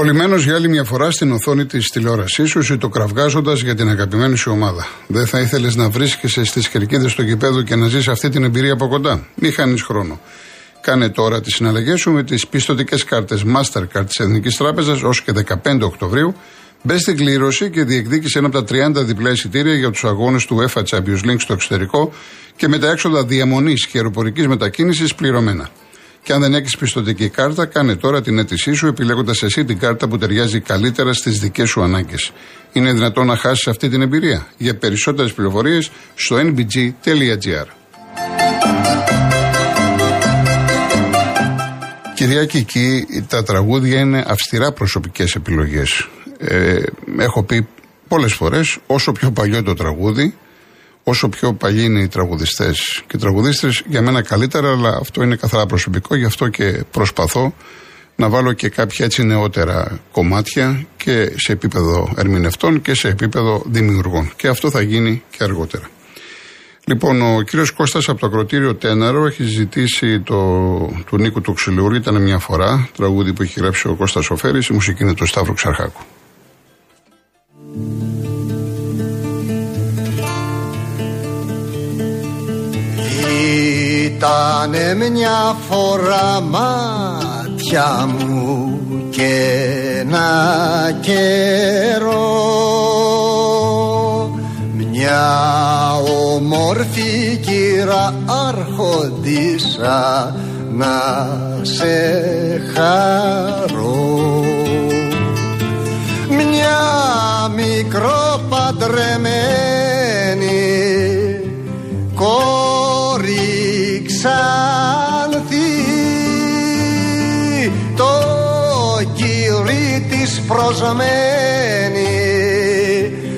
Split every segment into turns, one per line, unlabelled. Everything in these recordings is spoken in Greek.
Κολλημένο για άλλη μια φορά στην οθόνη της τηλεόρασής σου ή το κραυγάζοντα για την αγαπημένη σου ομάδα. Δεν θα ήθελες να βρίσκεσαι στις κερκίδες του γηπέδου και να ζεις αυτή την εμπειρία από κοντά. Μη χάνεις χρόνο. Κάνε τώρα τις συναλλαγές σου με τις πιστοτικές κάρτες Mastercard της Εθνικής Τράπεζας ως και 15 Οκτωβρίου. Μπε στην κλήρωση και διεκδίκησε ένα από τα 30 διπλά εισιτήρια για τους αγώνες του UEFA Champions League στο εξωτερικό και με τα έξοδα διαμονής και αεροπορικής μετακίνησης πληρωμένα. Και αν δεν έχεις πιστοτική κάρτα, κάνε τώρα την αίτησή σου επιλέγοντας εσύ την κάρτα που ταιριάζει καλύτερα στις δικές σου ανάγκες. Είναι δυνατόν να χάσεις αυτή την εμπειρία. Για περισσότερες πληροφορίες στο nbg.gr. Κυριακή, εκεί τα τραγούδια είναι αυστηρά προσωπικές επιλογές. Ε, έχω πει πολλές φορές, όσο πιο παλιό το τραγούδι, όσο πιο παλιοί είναι οι τραγουδιστές και οι τραγουδίστρες, για μένα καλύτερα, αλλά αυτό είναι καθαρά προσωπικό, γι' αυτό και προσπαθώ να βάλω και κάποια έτσι νεότερα κομμάτια και σε επίπεδο ερμηνευτών και σε επίπεδο δημιουργών. Και αυτό θα γίνει και αργότερα. Λοιπόν, ο κύριος Κώστας από το ακροτήριο Τέναρο έχει ζητήσει το, του Νίκου του Ξυλιούρη, ήταν μια φορά, τραγούδι που έχει γράψει ο Κώστας Οφέρης, η μουσική είναι του Σταύρου Ξαρχάκου.
Ήτανε μια φορά μάτια μου και ένα καιρό. Μια όμορφη κύρα άρχοντισα να σε χαρώ. Μια μικρό παντρεμένη το κύρι της προσμένη.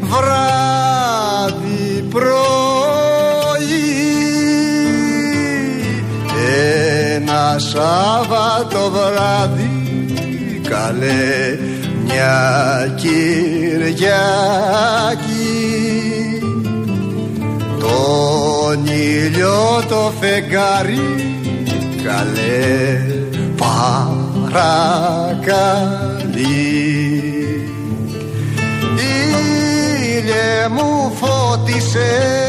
Βράδυ πρωί ένα Σάββατο βράδυ καλέ μια Κυριακή τον ήλιο το φεγγάρι καλέ παρακαλεί. Ήλιε μου φώτισε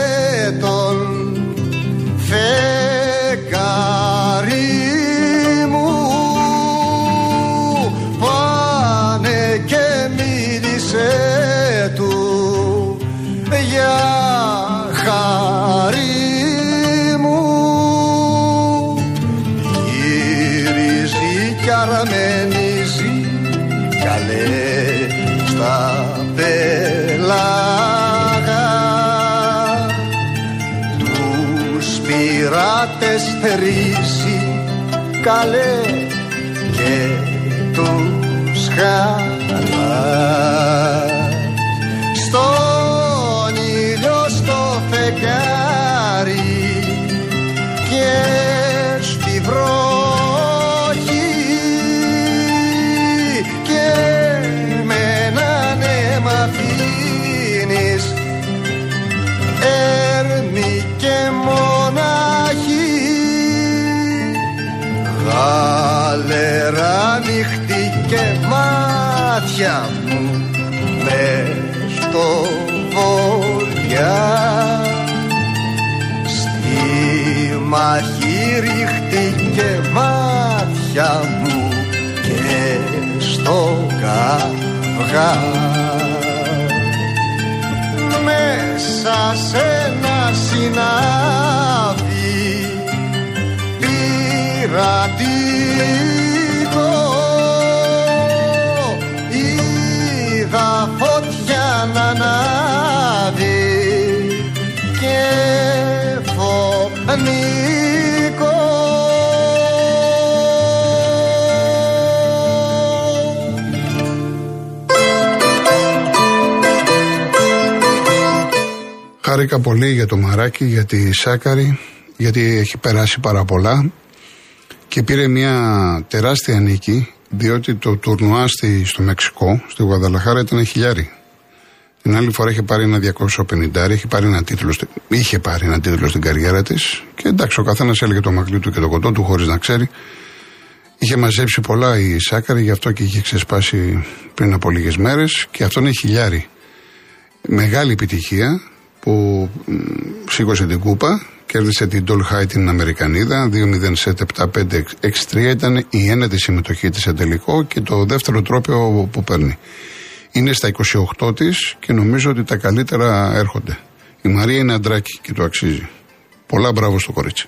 πειράτες θερίζει καλές στη μαχή ρίχτη και μάτια μου και στο καυγά. Μέσα σε ένα συνάδει πειρατικό. Είδα φωτιά να ανάβει φωνικό
Χάρηκα πολύ για το μαράκι, για τη Σάκαρη, γιατί έχει περάσει πάρα πολλά και πήρε μια τεράστια νίκη διότι το τουρνουά στο Μεξικό, στη Γουαδαλαχάρα ήταν χιλιάρι. Την άλλη φορά είχε πάρει ένα 250, είχε πάρει ένα τίτλο, είχε πάρει ένα τίτλο στην καριέρα της και εντάξει, ο καθένας έλεγε το μακλί του και το κοντό του χωρίς να ξέρει. Είχε μαζέψει πολλά η Σάκαρη, γι' αυτό και είχε ξεσπάσει πριν από λίγες μέρες και αυτό είναι χιλιάρι. Μεγάλη επιτυχία που σήκωσε την κούπα, κέρδισε την Dolhai την Αμερικανίδα, 2-0 σετ 7-5-6-3 ήταν η ένατη συμμετοχή της σε τελικό και το δεύτερο τρόπιο που παίρνει. Είναι στα 28 της και νομίζω ότι τα καλύτερα έρχονται. Η Μαρία είναι αντράκι και το αξίζει. Πολλά μπράβο στο κορίτσι.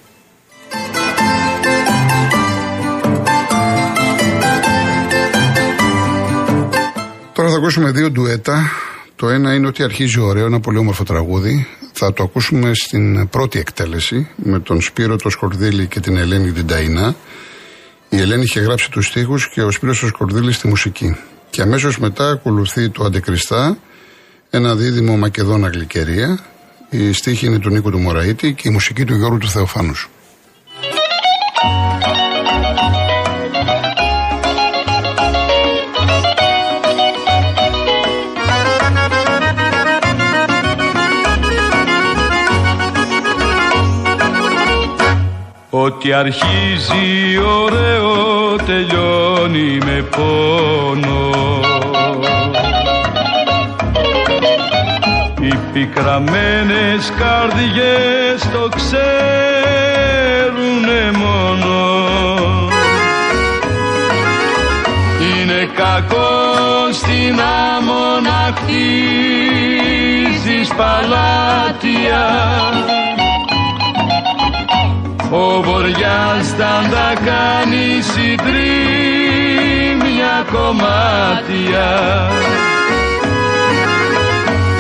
Τώρα θα ακούσουμε δύο ντουέτα. Το ένα είναι ότι αρχίζει ωραίο, ένα πολύ όμορφο τραγούδι. Θα το ακούσουμε στην πρώτη εκτέλεση με τον Σπύρο το Σκορδίλη και την Ελένη την Ταϊνά. Η Ελένη είχε γράψει τους στίχους και ο Σπύρος ο Σκορδίλης στη μουσική. Και αμέσως μετά ακολουθεί το Αντικριστά, ένα δίδυμο Μακεδόνα Γλυκερία. Η στίχη είναι του Νίκου του Μωραήτη και η μουσική του Γιώργου του Θεοφάνους.
Ό,τι αρχίζει ωραίο τελειώνει με πόνο. Οι πικραμένες καρδιές το ξέρουνε μόνο. Είναι κακό στην άμμο να χτίζεις παλάτια ο βοριάς θα τα κάνει συντρίμια κομμάτια.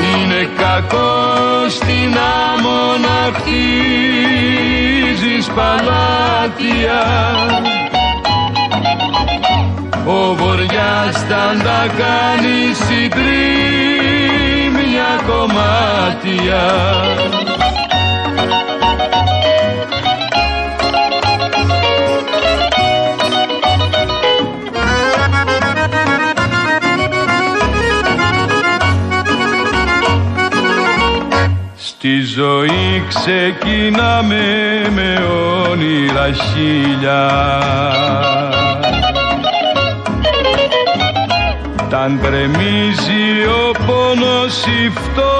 Είναι κακό στην άμμο να χτίζεις παλάτια. Ο βοριάς θα τα κάνει συντρίμια κομμάτια Στη ζωή ξεκινάμε με όνειρα χίλια. Ταν κρεμίζει ο πόνος η φτώχεια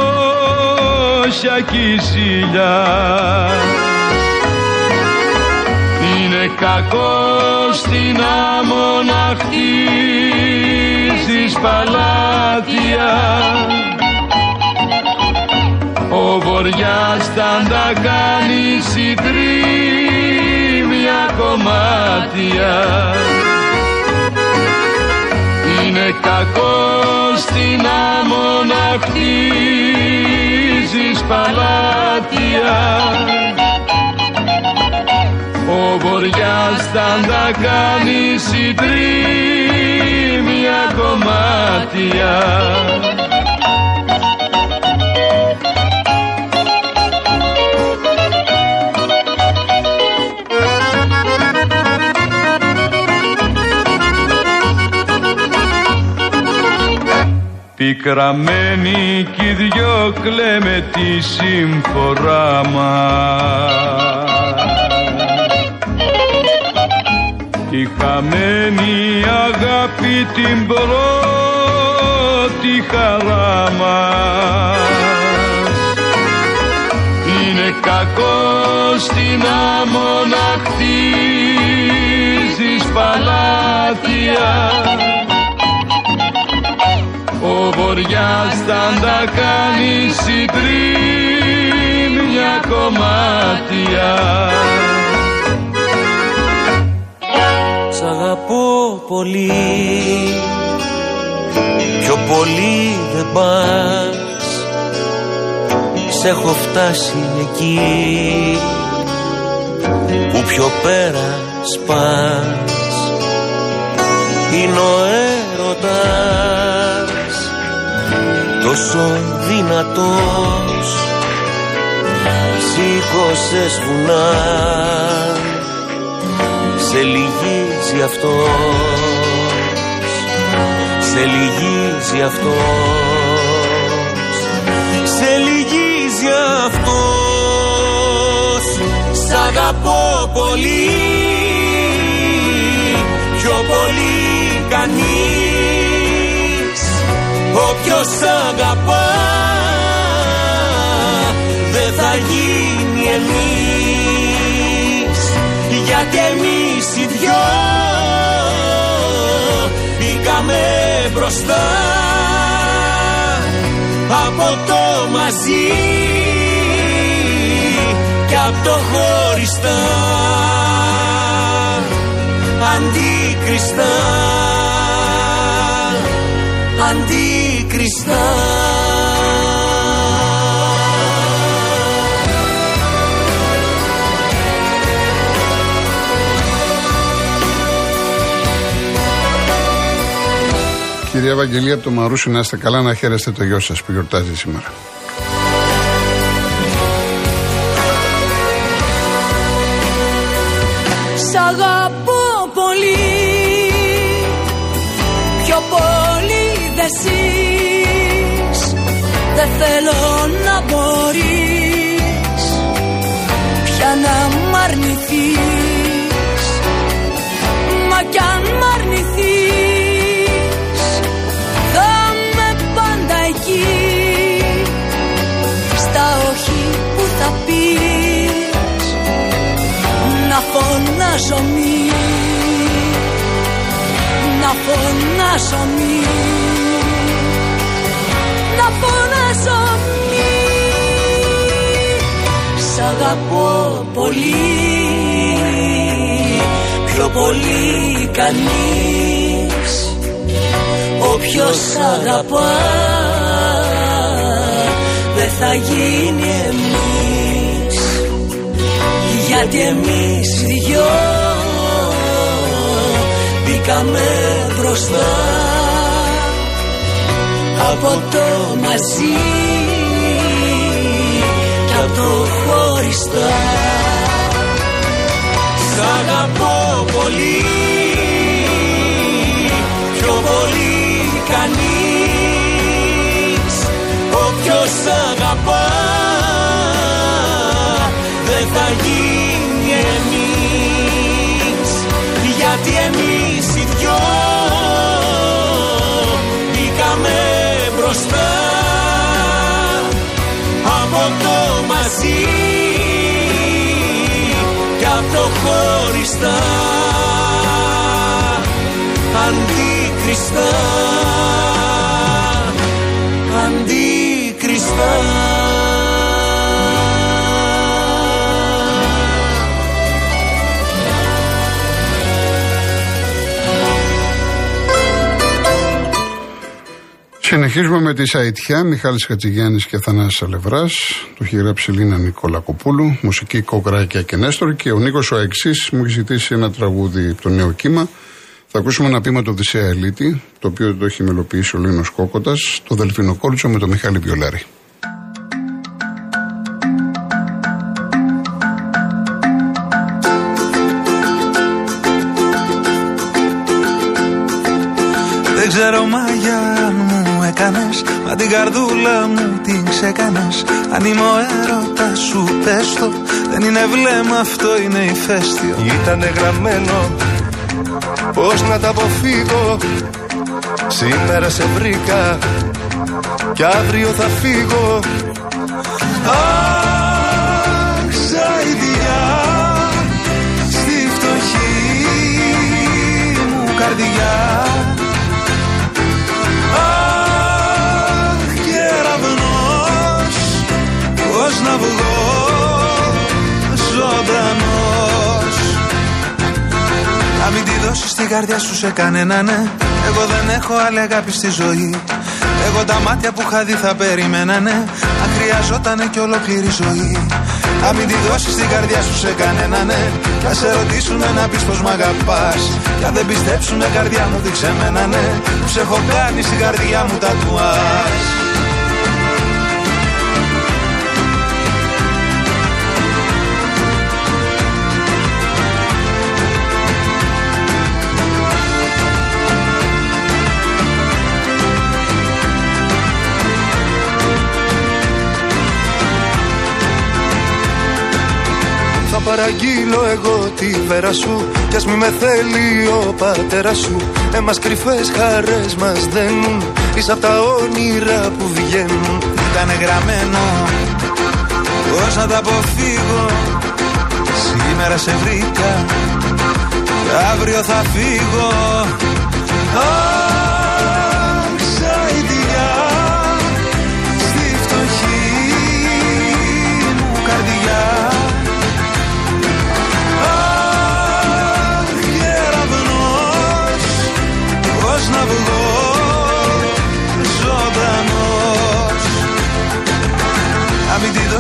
κι η ζήλια Είναι κακός στην άμμο να χτίζεις παλάτια. Ο βοριάς θα τα κάνεις συντρίμια κομμάτια Είναι κακός στην άμμο να χτίζεις παλάτια Ο βοριάς θα τα κάνει συντρίμια κομμάτια Πικραμένοι κι οι δυο κλαίμε τη συμφορά μας Η χαμένη αγάπη την πρώτη χαρά μας. Είναι κακό στην άμμο να χτίζεις παλάτια. Ο βοριάς θα τα κάνεις συντρίμια κομμάτια
Σ' αγαπώ πολύ. Πιο πολύ δεν πας. Σ' έχω φτάσει εκεί. Που πιο πέρα σπάς. Είναι ο έρωτας. Τόσο δυνατός. Σήκωσες βουνά σε λυγίζει αυτός. Σε λυγίζει αυτός. Σε λυγίζει αυτός. Σ' αγαπώ πολύ. Κανείς. Όποιος αγαπά Γιατί εμείς οι δυο. Μπήκαμε μπροστά από το μαζί και από το χωριστά. Αντίκριστα αντίκριστα
Κυρία Ευαγγελία από το Μαρούσι, να είστε καλά, να χαίρεστε το γιο σας που γιορτάζει σήμερα.
Σ' αγαπώ πολύ Πιο πολύ δε ζεις Δεν θέλω να μπορείς Πια να μ' αρνηθείς Να φωνάζω μη. Να φωνάζω μη. Σ' αγαπώ πολύ. Πιο πολύ κανείς. Όποιος αγαπά Δεν θα γίνει εμείς. Γιατί εμείς οι δυο μπήκαμε μπροστά από το μαζί και από το χωριστά.
Σ' αγαπώ πολύ Πιο πολύ κανείς. Όποιος αγαπά Δεν θα γίνει εμείς. Γιατί εμείς μπροστά Από το μαζί κι απ' το χωριστά. Αντίκριστα αντίκριστα
Συνεχίζουμε με τη Σαϊτιά, Μιχάλης Χατζηγιάννης και Θανάσης Αλευράς. Το έχει γράψει η Λίνα Νικολακοπούλου, μουσική Κοκράκια και Νέστορ και ο Νίκος ο Αεξής μου έχει ζητήσει ένα τραγούδι το νέο κύμα. Θα ακούσουμε ένα πείμα του Οδυσσέα Ελίτη, το οποίο το έχει μελοποιήσει ο Λίνος Κόκοτας, το Δελφινοκόριτσο με τον Μιχάλη Βιολάρη.
Δεν ξέρω μαγιά την καρδούλα μου την ξεκάνες Αν είμαι ο έρωτας σου πες το. Δεν είναι βλέμμα αυτό είναι ηφαίστειο.
Ήτανε γραμμένο Πώς να τα αποφύγω. Σήμερα σε βρήκα Κι αύριο θα φύγω.
Αχ, σαϊδιά Στη φτωχή μου καρδιά Να μην τη δώσεις την καρδιά σου σε κανένα ναι. Εγώ δεν έχω άλλη αγάπη στη ζωή. Εγώ τα μάτια που είχα δει θα περιμένανε Αν χρειαζότανε κι ολόκληρη ζωή. Να μην τη δώσεις την καρδιά σου σε κανένα ναι. Κι ας σε ρωτήσουνε να πεις πως μ' αγαπάς. Κι αν δεν πιστέψουνε καρδιά μου δείξε με ένα ναι. Που σε έχω κάνει στην καρδιά μου τατουάζ
Θα παραγγείλω εγώ τη βέρα σου. Κι ας μη με θέλει ο πατέρας σου. Εμάς κρυφές χαρές μας δένουν. Είσαι απ' τα όνειρα που βγαίνουν.
Ήτανε γραμμένο. Πώς να τα αποφύγω. Σήμερα σε βρήκα. Και αύριο θα φύγω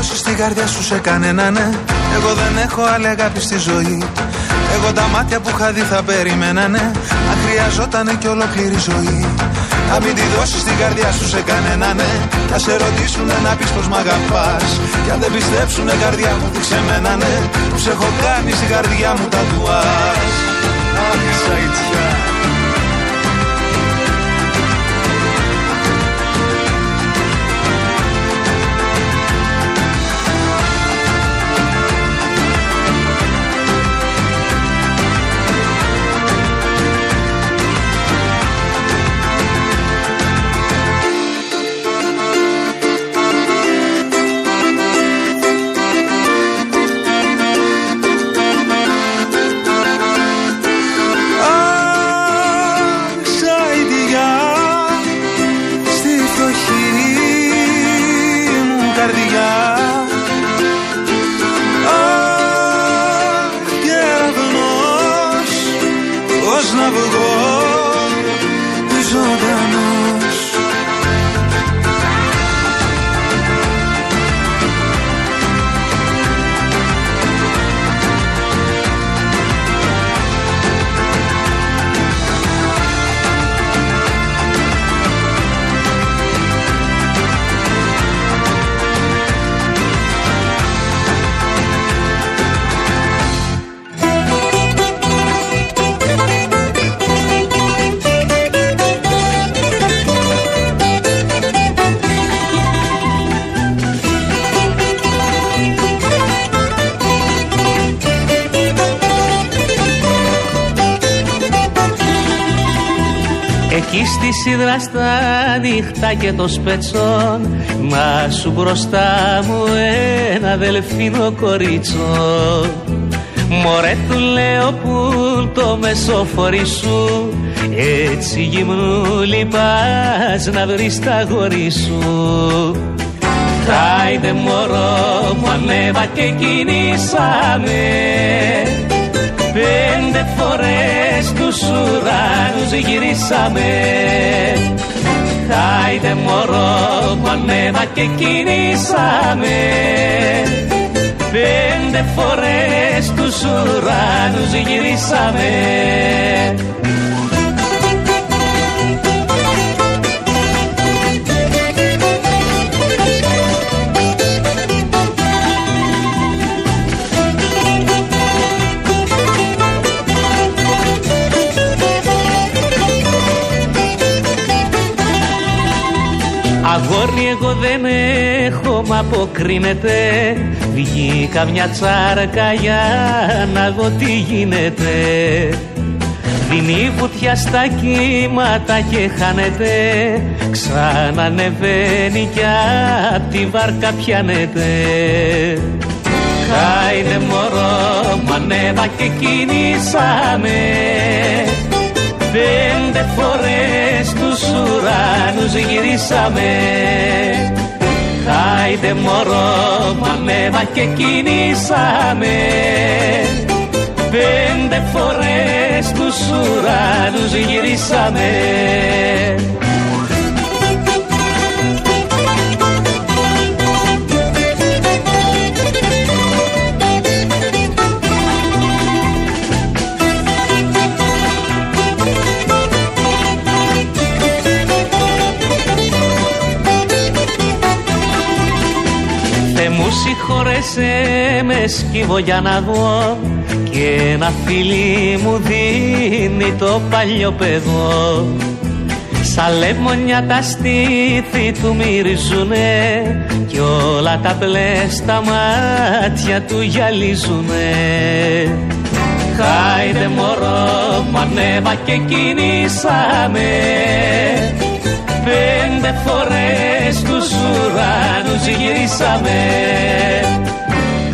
δώσεις την καρδιά σου σε κανένα ναι. Εγώ δεν έχω άλλη αγάπη στη ζωή. Εγώ τα μάτια που είχα δει θα περιμένανε Αν χρειαζότανε και ολόκληρη ζωή. Να μην τη δώσεις την καρδιά σου σε κανένα ναι. Να σε ρωτήσουνε να πεις πως μ' αγαπάς. Κι αν δεν πιστέψουνε καρδιά μου τι ξεμένανε Που σε έχω κάνει στην καρδιά μου τα τουάς. Αχ, σαϊτιά Αχ,
σίδρα στα νύχτα και το σπετσόν Να σου μπροστά μου ένα δελφίνο κορίτσο Μωρέ του λέω που το μεσοφορί σου. Έτσι γυμνούλη πας να βρεις τα γόρι σου. Χάιντε μωρό μου ανέβα και κινήσαμε Πέντε φορές τους ουρανούς γυρίσαμε. Χάιντε μωρό μου ανέβα και κινήσαμε. Πέντε φορές τους ουρανούς γυρίσαμε Αγόρι εγώ δεν έχω μ' αποκρίνεται. Βγήκα μια τσάρκα για να δω τι γίνεται. Δίνει βουτιά στα κύματα και χάνεται. Ξανανεβαίνει κι απ' τη βάρκα πιάνεται. Χάινε μωρό μου ανέβα και κινήσαμε Πέντε φορές τους ουρανούς γυρίσαμε. Χάιντε μωρό μου ανέβα και κινήσαμε. Πέντε φορές τους ουρανούς γυρίσαμε μου συγχωρέσαι με σκύβω για να δω και ένα φίλι μου δίνει το παλιό παιδό. Σ' Σαν λεμονιά τα στήθη του μυρίζουνε Κι όλα τα μπλες στα μάτια του γυαλίζουνε. Χάιντε μωρό μ' ανέβα και κινήσαμε Πέντε φορές τους ουρανούς γυρίσαμε.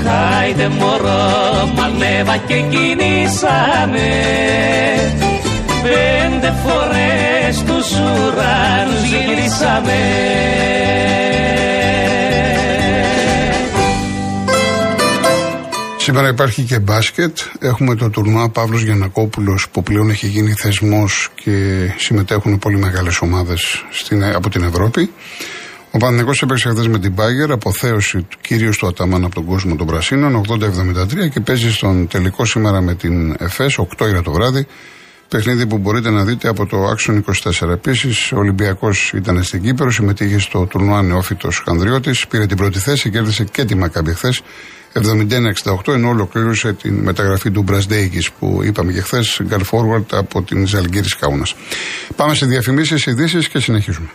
Χάιντε μωρό μ' ανέβα και κινήσαμε. Πέντε φορές τους ουρανούς γυρίσαμε
Σήμερα υπάρχει και μπάσκετ. Έχουμε το τουρνουά Παύλος Γιανακόπουλος που πλέον έχει γίνει θεσμός και συμμετέχουν πολύ μεγάλες ομάδες από την Ευρώπη. Ο Παναγενικό έπαιξε χθες με την Πάγερ, αποθέωση κυρίως του Αταμάν από τον κόσμο των Πρασίνων, 80-73 και παίζει στον τελικό σήμερα με την ΕΦΕΣ, 8 ώρα το βράδυ. Παιχνίδι που μπορείτε να δείτε από το Action 24. Επίσης, ο Ολυμπιακός ήταν στην Κύπρο, συμμετείχε στο τουρνουά Νεόφυτος Χανδριώτης, πήρε την πρώτη θέση, κέρδισε και τη Μακάμπη χθες 71-68 ενώ ολοκλήρωσε την μεταγραφή του Μπρασδέικη που είπαμε και χθες, Γκάλ Forward από την Ζαλγκύρης Κάουνας. Πάμε σε διαφημίσεις, ειδήσεις και συνεχίζουμε.